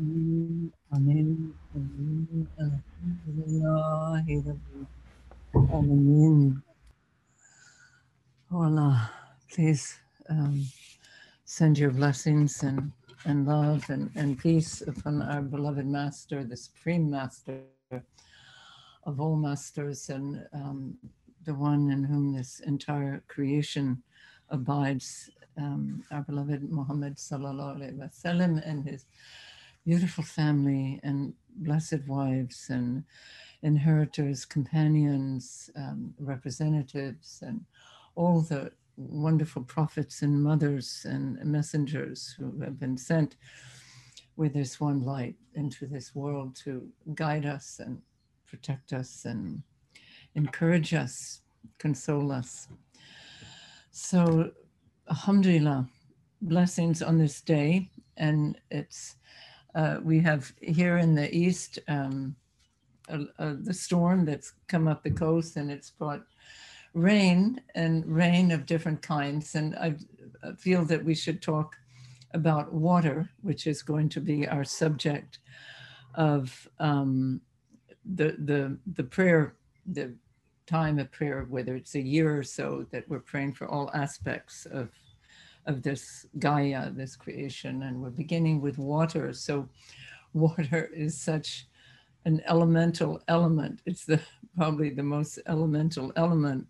آمين آمين آمين الحمد لله رب العالمين Hola, please um, send your blessings and, and love and, and peace upon our beloved Master, the Supreme Master of all masters, and um, the one in whom this entire creation abides, um, our beloved Muhammad Sallallahu Alaihi Wasallam and his beautiful family and blessed wives and inheritors, companions, um, representatives, and all the wonderful prophets and mothers and messengers who have been sent with this one light into this world to guide us and protect us and encourage us, console us. So, Alhamdulillah, blessings on this day. And it's, uh, we have here in the east um, the storm that's come up the coast and it's brought rain and rain of different kinds. And I feel that we should talk about water, which is going to be our subject of um, the, the, the prayer, the time of prayer, whether it's a year or so that we're praying for all aspects of, of this Gaia, this creation. And we're beginning with water. So water is such an elemental element. It's the probably the most elemental element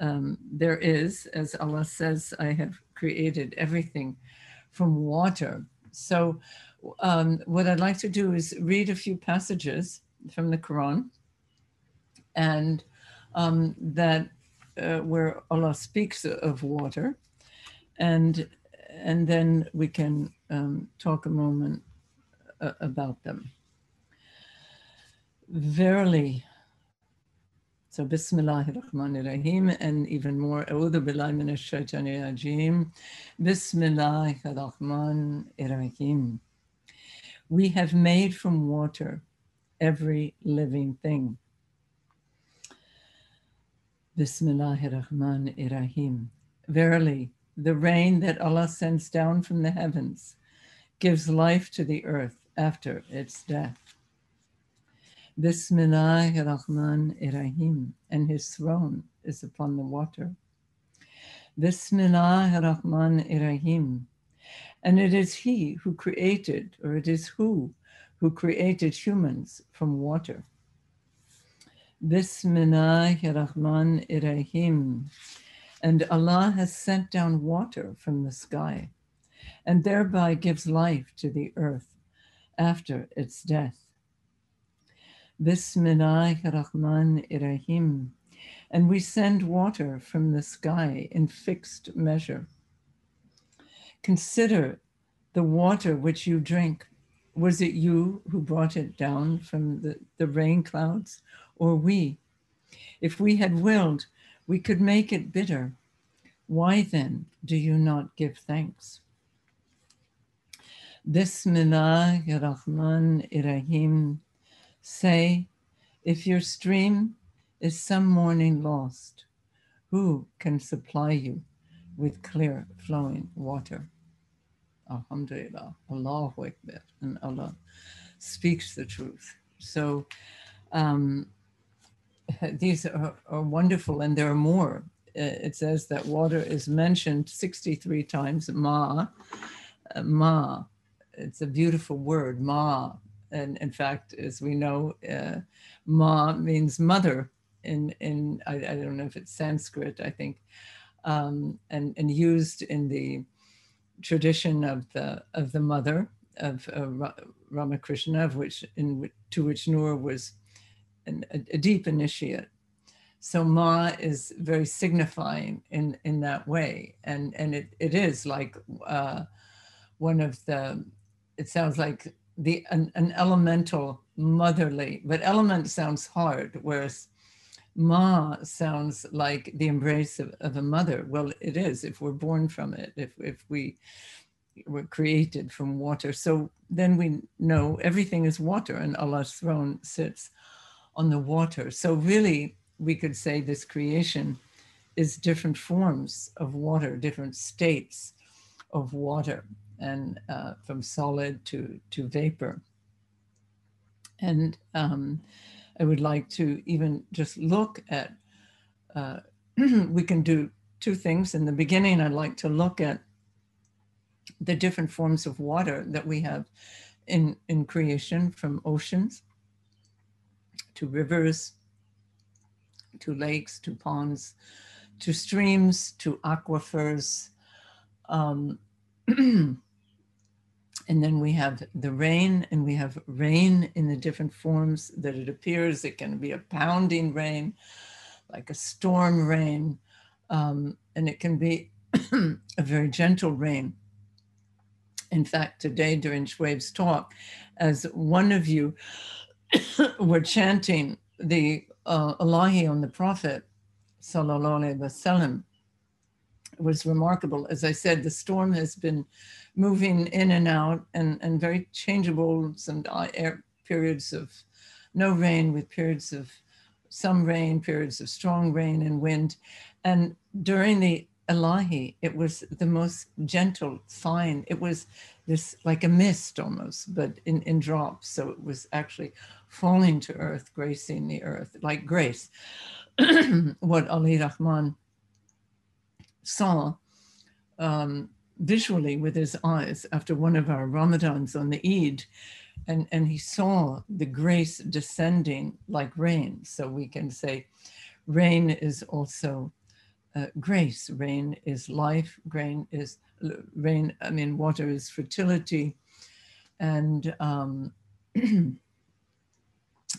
um, there is, as Allah says, I have created everything from water. So, um, what I'd like to do is read a few passages from the Quran, and um, that uh, where Allah speaks of water, and and then we can um, talk a moment uh, about them. Verily, so Bismillahir Rahmanir Rahim and even more A'udhu Billahi Minash Shaitanir Rajim. Bismillahir Rahmanir Rahim. We have made from water every living thing. Bismillahir Rahmanir Rahim. Verily, the rain that Allah sends down from the heavens gives life to the earth after its death. Bismillah Rahman Irahim, and his throne is upon the water. Bismillah Rahman Irahim, and it is he who created, or it is who who created humans from water. Bismillah Rahman Irahim, and Allah has sent down water from the sky, and thereby gives life to the earth after its death. Bismillah Rahman Irahim. And we send water from the sky in fixed measure. Consider the water which you drink. Was it you who brought it down from the, the rain clouds, or we? If we had willed, we could make it bitter. Why then do you not give thanks? Bismillah Rahman Irahim. Say, if your stream is some morning lost, who can supply you with clear flowing water? Alhamdulillah, Allahu Akbar, and Allah speaks the truth. So um, these are, are, wonderful, and there are more. It says that water is mentioned 63 times, ma, uh, ma. It's a beautiful word, ma, and in fact, as we know, uh, Ma means mother in, in I, I, don't know if it's Sanskrit, I think, um, and, and used in the tradition of the, of the mother of uh, Ramakrishna, of which, in, to which Noor was an, a, a deep initiate. So Ma is very signifying in, in that way. And, and it, it is like uh, one of the, it sounds like the an, an, elemental motherly, but element sounds hard, whereas ma sounds like the embrace of, of a mother. Well, it is if we're born from it, if if we were created from water. So then we know everything is water and Allah's throne sits on the water. So really we could say this creation is different forms of water, different states of water. and uh, from solid to, to vapor. And um, I would like to even just look at, uh, we can do two things. In the beginning, I'd like to look at the different forms of water that we have in, in creation from oceans to rivers, to lakes, to ponds, to streams, to aquifers. Um, and then we have the rain, and we have rain in the different forms that it appears. It can be a pounding rain, like a storm rain, um, and it can be a very gentle rain. In fact, today during Shuaib's talk, as one of you were chanting the uh, Ilahi on the Prophet, sallallahu alaihi wasallam, was remarkable. As I said, the storm has been moving in and out and, and very changeable, some air periods of no rain with periods of some rain, periods of strong rain and wind. And during the Ilahi, it was the most gentle, fine. It was this like a mist almost, but in, in drops. So it was actually falling to earth, gracing the earth, like grace. what Ali Rahman saw um, visually with his eyes after one of our Ramadans on the Eid, and, and he saw the grace descending like rain. So we can say rain is also uh, grace. Rain is life. Rain is rain. I mean, water is fertility, and um,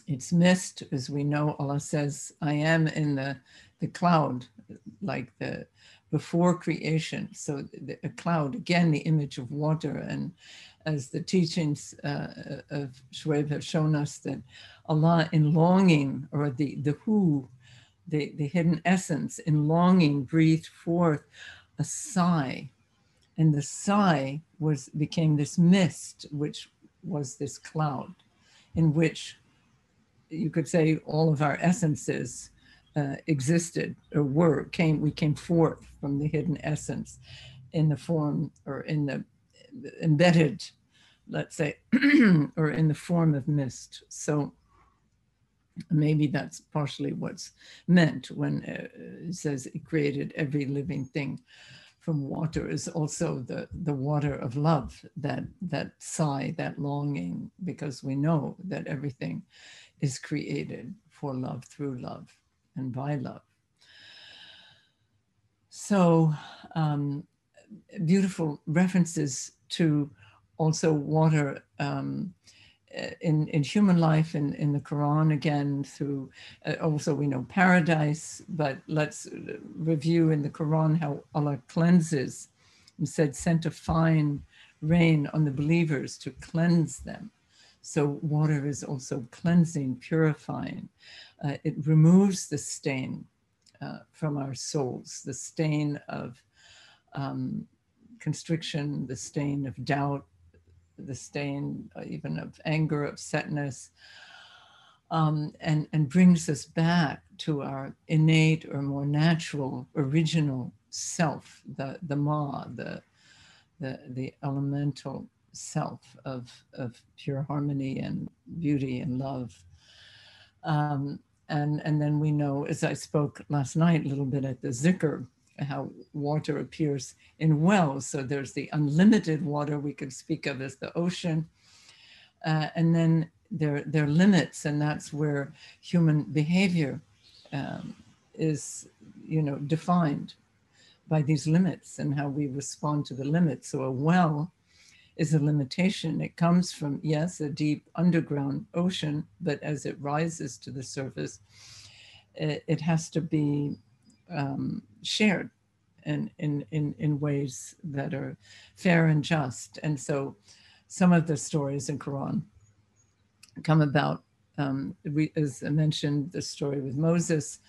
it's mist, as we know. Allah says, "I am in the the cloud, like the before creation." So the, a cloud, again, the image of water, and as the teachings uh, of Shuaib have shown us, that Allah, in longing, or the the who the, the hidden essence in longing breathed forth a sigh. And the sigh was became this mist, which was this cloud, in which you could say all of our essences uh, existed or were came we came forth from the hidden essence in the form or in the embedded let's say or in the form of mist. So maybe that's partially what's meant when uh, it says it created every living thing from water is also the the water of love that that sigh that longing because we know that everything is created for love through love and by love. So um, beautiful references to also water um, in, in human life in, in the Quran again through uh, also we know paradise, but let's review in the Quran how Allah cleanses and said sent a fine rain on the believers to cleanse them. So water is also cleansing, purifying. Uh, it removes the stain uh, from our souls, the stain of um, constriction, the stain of doubt, the stain uh, even of anger, upsetness, um, and, and brings us back to our innate or more natural, original self, the, the Ma, the, the, the elemental self of, of pure harmony and beauty and love. Um, and, and then we know, as I spoke last night a little bit at the Zikr, how water appears in wells. So there's the unlimited water we could speak of as the ocean. Uh, and then there, there are limits, and that's where human behavior um, is, you know, defined by these limits and how we respond to the limits. So a well is a limitation. It comes from, yes, a deep underground ocean, but as it rises to the surface, it has to be um, shared in, in, in, in ways that are fair and just. And so some of the stories in Quran come about. Um, we, as I mentioned, the story with Moses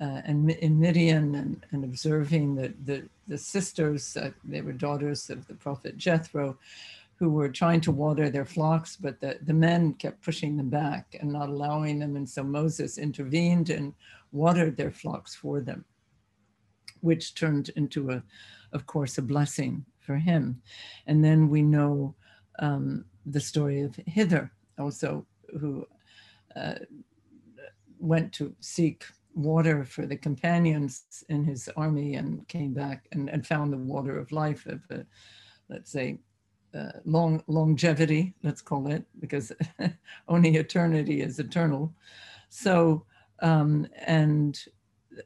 uh, and in Midian and, and observing that the, the sisters, uh, they were daughters of the prophet Jethro, who were trying to water their flocks, but the, the men kept pushing them back and not allowing them. And so Moses intervened and watered their flocks for them which turned into a, of course, a blessing for him. And then we know um, the story of Khidr also, who uh, went to seek water for the companions in his army and came back and, and found the water of life of, uh, let's say, uh, long longevity, let's call it, because only eternity is eternal. So, um, and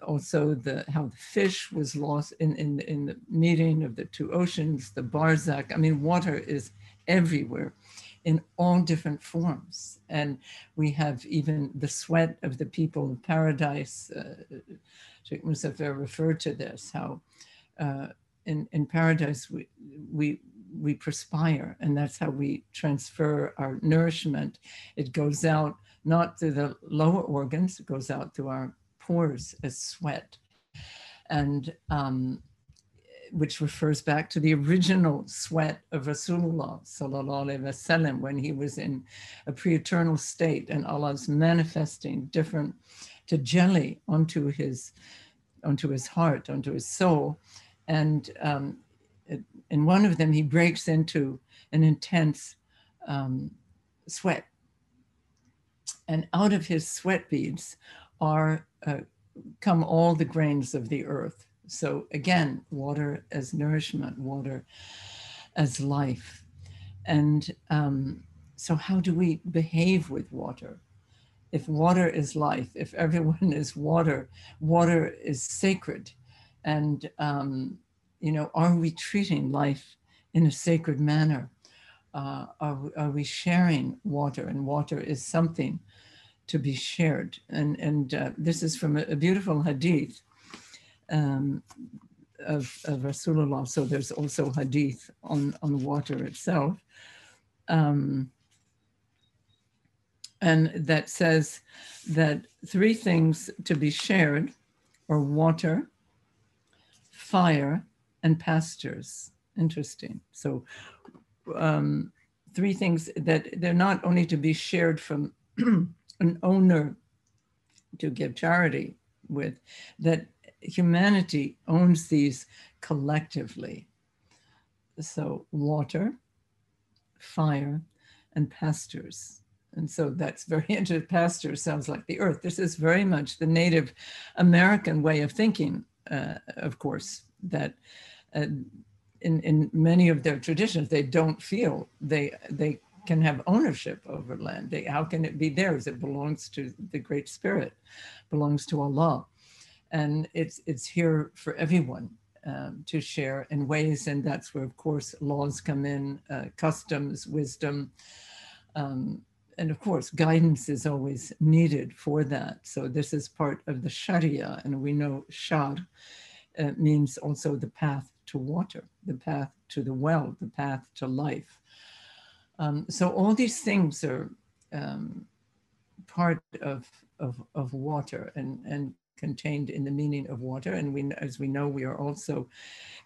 also the how the fish was lost in, in, in the meeting of the two oceans, the Barzakh. I mean, water is everywhere in all different forms. And we have even the sweat of the people of paradise. Uh, Sheikh Muzaffer referred to this, how uh, in, in paradise we, we, we perspire and that's how we transfer our nourishment. It goes out not through the lower organs, it goes out through our pores as sweat. And um, which refers back to the original sweat of Rasulullah sallallahu wasallam when he was in a pre-eternal state and Allah's manifesting different tajalli onto his onto his heart, onto his soul, and um, in one of them he breaks into an intense um, sweat, and out of his sweat beads are uh, come all the grains of the earth so again, water as nourishment, water as life. And um, so, how do we behave with water? If water is life, if everyone is water, water is sacred. And, um, you know, are we treating life in a sacred manner? Uh, are, are we sharing water? And water is something to be shared. And, and uh, this is from a, a beautiful hadith um, of, of Rasulullah. So there's also hadith on, on water itself. Um, and that says that three things to be shared are water, fire, and pastures. Interesting. So um, three things that they're not only to be shared from an owner to give charity with, that humanity owns these collectively. So water, fire, and pastures. And so that's very interesting. Pasture sounds like the earth. This is very much the Native American way of thinking, uh, of course, that uh, in, in many of their traditions, they don't feel they, they can have ownership over land. They, how can it be theirs? It belongs to the Great Spirit, belongs to Allah and it's it's here for everyone um, to share in ways, and that's where, of course, laws come in, uh, customs, wisdom, um, and of course, guidance is always needed for that. So this is part of the Sharia, and we know Shar uh, means also the path to water, the path to the well, the path to life. Um, so all these things are um, part of, of, of water and, and contained in the meaning of water. And we, as we know, we are also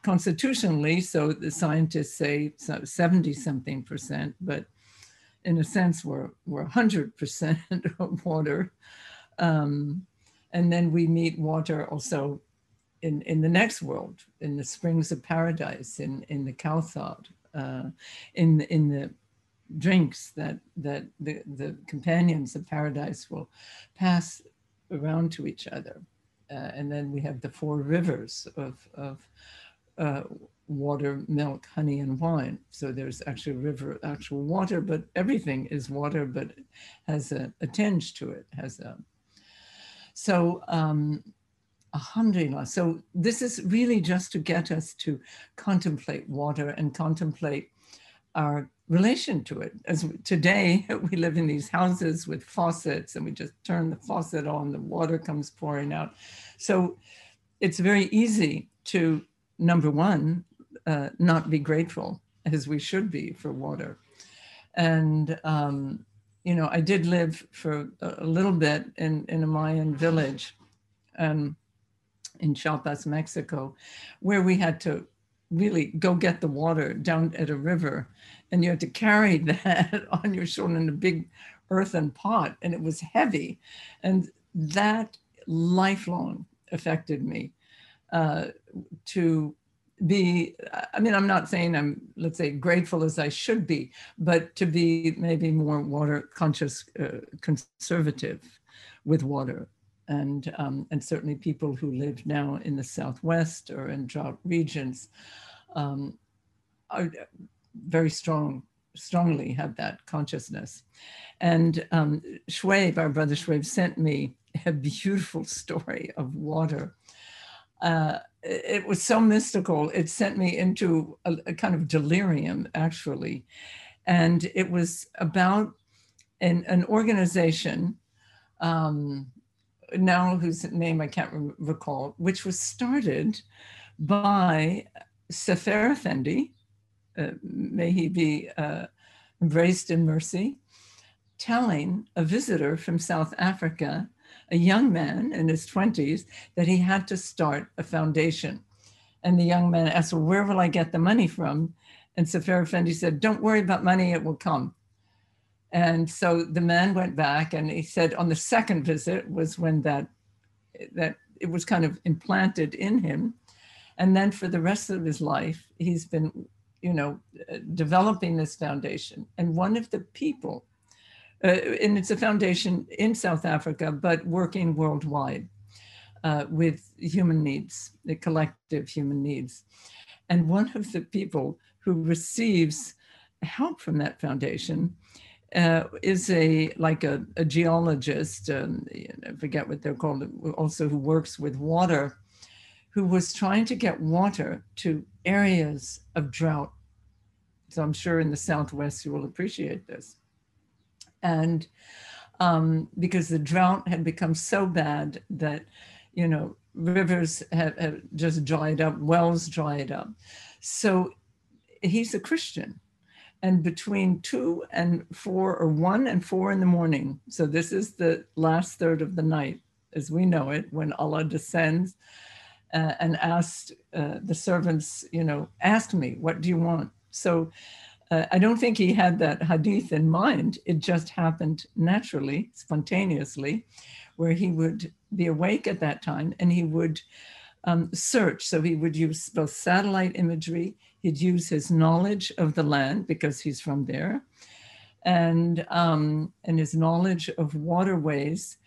constitutionally, so the scientists say 70 something percent, but in a sense, we're, we're 100% of water. Um, and then we meet water also in, in the next world, in the springs of paradise, in, in the Kawthar, uh, in, in the drinks that, that the, the companions of paradise will pass around to each other. Uh, and then we have the four rivers of, of uh, water, milk, honey, and wine. So there's actually river, actual water, but everything is water, but has a, a tinge to it, has a, so um, alhamdulillah. So this is really just to get us to contemplate water and contemplate our relation to it. As today, we live in these houses with faucets and we just turn the faucet on, the water comes pouring out. So it's very easy to, number one, uh, not be grateful as we should be for water. And, um, you know, I did live for a little bit in, in a Mayan village um, in Chiapas, Mexico, where we had to really go get the water down at a river and you had to carry that on your shoulder in a big earthen pot and it was heavy. And that lifelong affected me uh, to be i mean i'm not saying i'm let's say grateful as i should be but to be maybe more water conscious uh, conservative with water and um, and certainly people who live now in the southwest or in drought regions um, are very strong strongly have that consciousness and um, our brother Shuaib, sent me a beautiful story of water uh, it was so mystical. It sent me into a, a, kind of delirium, actually. And it was about an, an organization, um, now whose name I can't re- recall, which was started by Sefer Effendi, uh, may he be uh, embraced in mercy, telling a visitor from South Africa a young man in his 20s that he had to start a foundation. And the young man asked, well, Where will I get the money from? And Sefer Effendi said, Don't worry about money, it will come. And so the man went back and he said on the second visit was when that that it was kind of implanted in him. And then for the rest of his life, he's been, you know, developing this foundation. And one of the people uh, and it's a foundation in South Africa, but working worldwide uh, with human needs, the collective human needs. And one of the people who receives help from that foundation uh, is a like a, a geologist, um, I forget what they're called, also who works with water, who was trying to get water to areas of drought. So I'm sure in the Southwest you will appreciate this. And um, because the drought had become so bad that you know rivers have, have just dried up wells dried up. So he's a christian and between two and four or one and four in the morning so this is the last third of the night as we know it when allah descends uh, and asked uh, the servants you know ask me what do you want so uh, I don't think he had that hadith in mind. It just happened naturally, spontaneously, where he would be awake at that time and he would um, search. So he would use both satellite imagery, he'd use his knowledge of the land because he's from there, and, um, and his knowledge of waterways.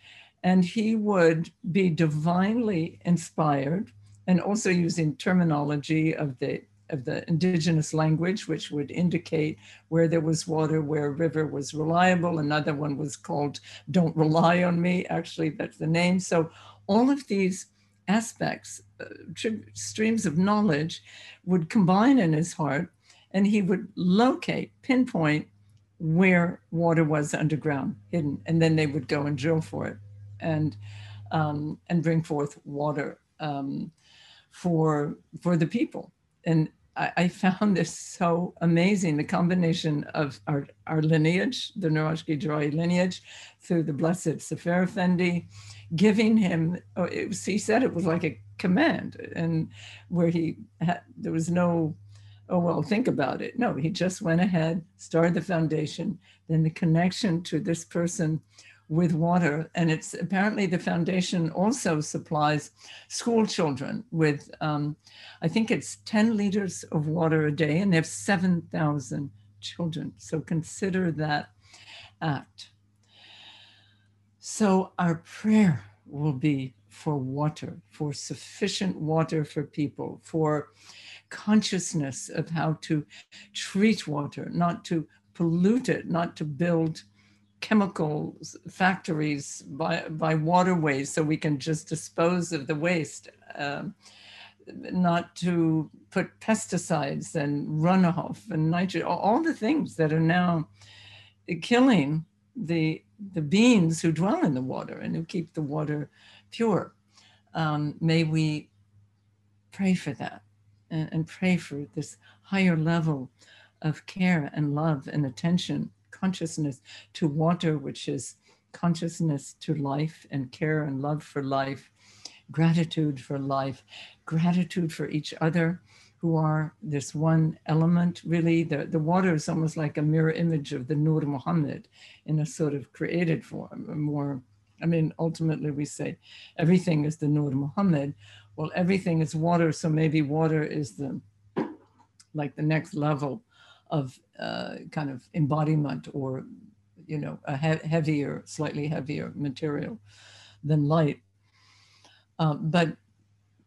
And he would be divinely inspired and also using terminology of the of the indigenous language, which would indicate where there was water, where a river was reliable. Another one was called Don't Rely on Me. Actually, that's the name. So, all of these aspects, uh, streams of knowledge, would combine in his heart, and he would locate, pinpoint where water was underground, hidden, and then they would go and drill for it, and um, and bring forth water um, for for the people. And I, I, found this so amazing the combination of our, our lineage, the Nur Ashki Jerrahi lineage, through the blessed Sefer Effendi, giving him, oh, was, he said it was like a command, and where he had, there was no, oh, well, think about it. No, he just went ahead, started the foundation, then the connection to this person with water. And it's apparently the foundation also supplies school children with, um, I think it's 10 liters of water a day, and they have 7,000 children. So consider that act. So our prayer will be for water, for sufficient water for people, for consciousness of how to treat water, not to pollute it, not to build chemical factories by, by waterways so we can just dispose of the waste, um, not to put pesticides and runoff and nitrogen, all the things that are now killing the, the beings who dwell in the water and who keep the water pure. Um, may we pray for that and, and pray for this higher level of care and love and attention consciousness to water, which is consciousness to life and care and love for life, gratitude for life, gratitude for each other who are this one element. Really, the, the water is almost like a mirror image of the Nur Muhammad in a sort of created form, a more I mean, ultimately, we say everything is the Nur Muhammad. well, everything is water, so maybe water is the like the next level of uh, kind of embodiment or you know a he- heavier, slightly heavier material than light. Um, but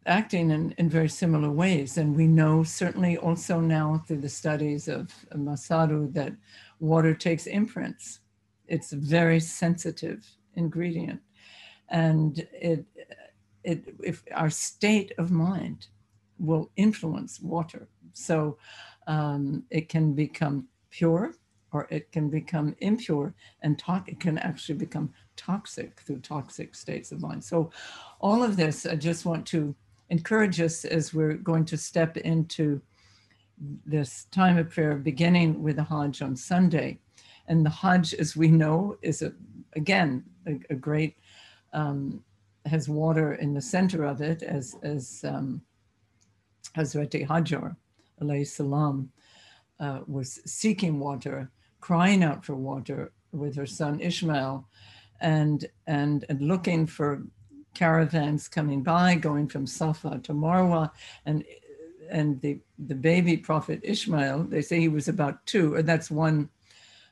acting in, in very similar ways. And we know certainly also now through the studies of Masaru that water takes imprints. It's a very sensitive ingredient. And it, it, if our state of mind will influence water. So um, it can become pure or it can become impure and talk, it can actually become toxic through toxic states of mind. So all of this, I just want to encourage us as we're going to step into this time of prayer, beginning with the Hajj on Sunday. And the Hajj, as we know, is a, again a, a great um, has water in the center of it, as as um, Hazreti Hajar, alayhi salam, uh, was seeking water, crying out for water with her son Ishmael, and and and looking for caravans coming by, going from Safa to Marwa, and and the the baby prophet Ishmael. They say he was about two, and that's one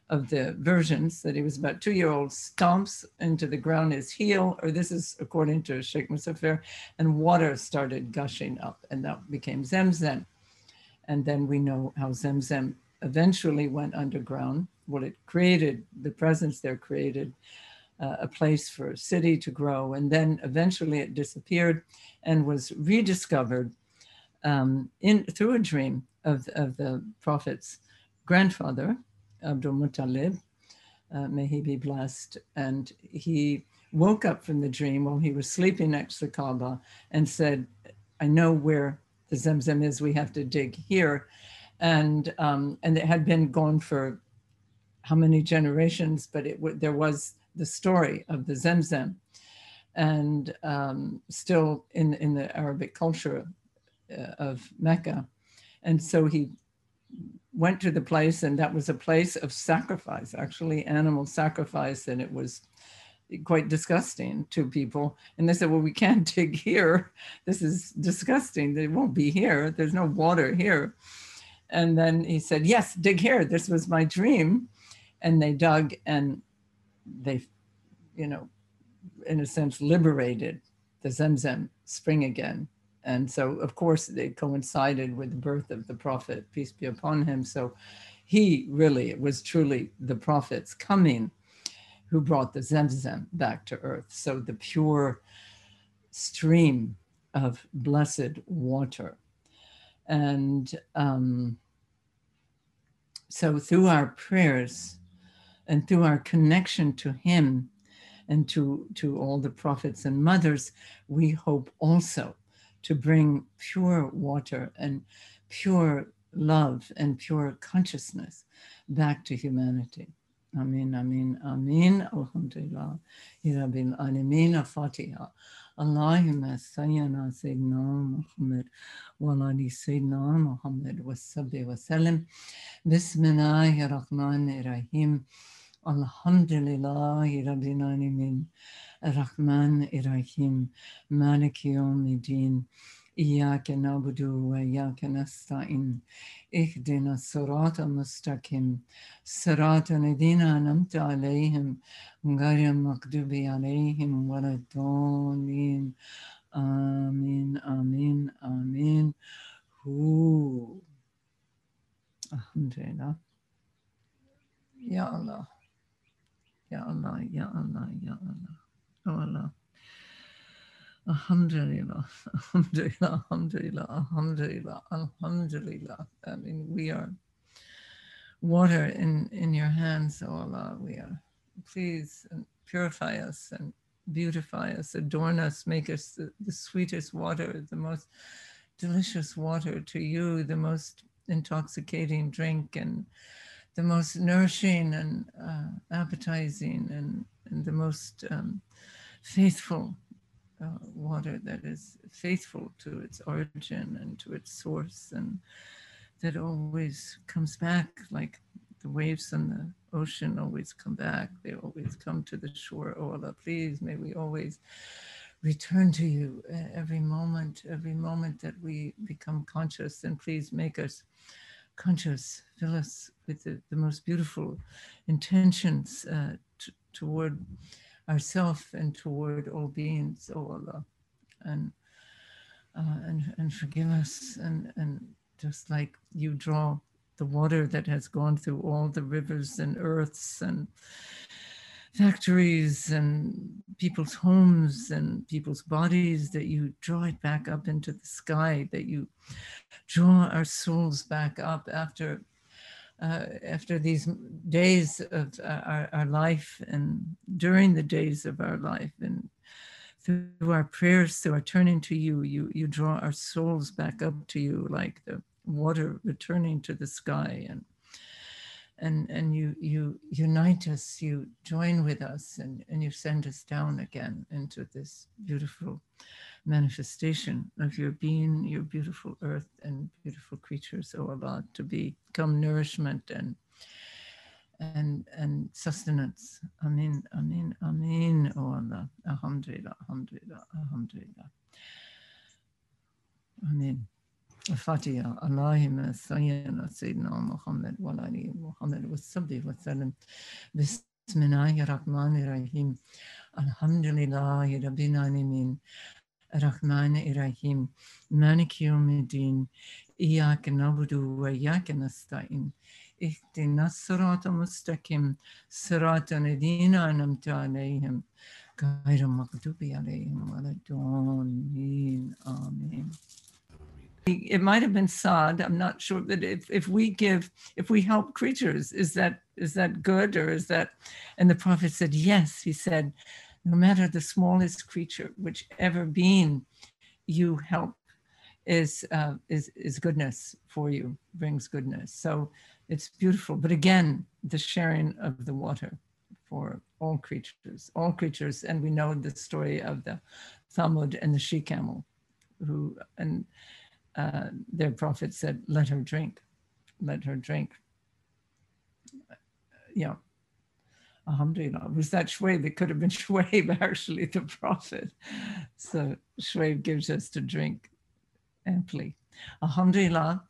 of the versions that he was about two year old stomps into the ground his heel, or this is according to Sheikh Muzaffer, and water started gushing up, and that became Zemzem. And then we know how Zemzem eventually went underground. Well, it created the presence there created uh, a place for a city to grow. And then eventually it disappeared and was rediscovered um, in, through a dream of, of the prophet's grandfather, Abdul Muttalib. Uh, may he be blessed. And he woke up from the dream while he was sleeping next to Kaaba and said, I know where the Zemzem is, we have to dig here. And, um, and it had been gone for how many generations, but it there was the story of the Zemzem. And um, still in, in the Arabic culture uh, of Mecca. And so he went to the place, and that was a place of sacrifice, actually, animal sacrifice. And it was quite disgusting to people. And they said, Well, we can't dig here. This is disgusting. They won't be here. There's no water here. And then he said, Yes, dig here. This was my dream. And they dug, and they, you know, in a sense, liberated the Zemzem spring again. And so, of course, they coincided with the birth of the prophet, peace be upon him. So he really was truly the prophet's coming who brought the Zemzem back to earth. So the pure stream of blessed water. And um, so through our prayers, and through our connection to Him and to, to all the prophets and mothers, we hope also to bring pure water and pure love and pure consciousness back to humanity. Amin, Amin, Amin. Alhamdulillah. Rabbil Alameen. Fatiha. Allahumma sayyana Sayyidina Muhammad wa ali Sayyidina Muhammad wa sabbi wa sallam. Bismillahir Rahmanir Rahim. Alhamdulillahi Rabbil Alamin. Rahman Irahim. Malik Yawmiddin. إياك نعبد وإياك نستعين. اهدنا الصراط المستقيم. صراط الذين أنعمت عليهم غير المغضوب عليهم ولا الضالين. آمين آمين آمين. هو. الحمد لله يا الله. يا الله يا الله يا الله. oh Allah Alhamdulillah, Alhamdulillah, Alhamdulillah, Alhamdulillah, Alhamdulillah. I mean, we are water in, in your hands, O Allah. We are, please purify us and beautify us, adorn us, make us the, the sweetest water, the most delicious water to you, the most intoxicating drink, and the most nourishing and uh, appetizing, and, and the most um, faithful uh, water that is faithful to its origin and to its source and that always comes back like the waves on the ocean always come back they always come to the shore oh allah please may we always return to you every moment, every moment that we become conscious. And please make us conscious, fill us with the, the most beautiful intentions uh, t- toward ourself and toward all beings, O Allah. And, uh, and, and forgive us. And, and just like you draw the water that has gone through all the rivers and earths and factories and people's homes and people's bodies, that you draw it back up into the sky, that you draw our souls back up after. Uh, after these days of uh, our, our life and during the days of our life and through our prayers through our turning to you you you draw our souls back up to you like the water returning to the sky and and and you you unite us you join with us and and you send us down again into this beautiful manifestation of your being your beautiful earth and beautiful creatures oh allah to become nourishment and and and sustenance. Amin amin amin oh allah. Alhamdulillah alhamdulillah alhamdulillah. Amin الفاتحة اللهم صل سيدنا محمد وعلى محمد وصحبه وسلم. بسم الله الرحمن الرحيم. الحمد لله رب العالمين. الرحمن الرحيم. مالك يوم الدين. إياك نعبد وإياك نستعين. اهدنا الصراط المستقيم. صراط الذين أنعمت عليهم. غير المغضوب عليهم ولا الضالين. آمين. It might have been sod. I'm not sure that if, if we give if we help creatures is that is that good or is that and the prophet said yes he said no matter the smallest creature whichever being you help is uh, is is goodness for you brings goodness. So it's beautiful. But again the sharing of the water for all creatures all creatures. And we know the story of the thamud and the she camel who and uh, their prophet said, let her drink, let her drink. Yeah. Alhamdulillah. Was that Shuaib? It could have been Shuaib, actually, the prophet. So Shuaib gives us to drink amply. Alhamdulillah.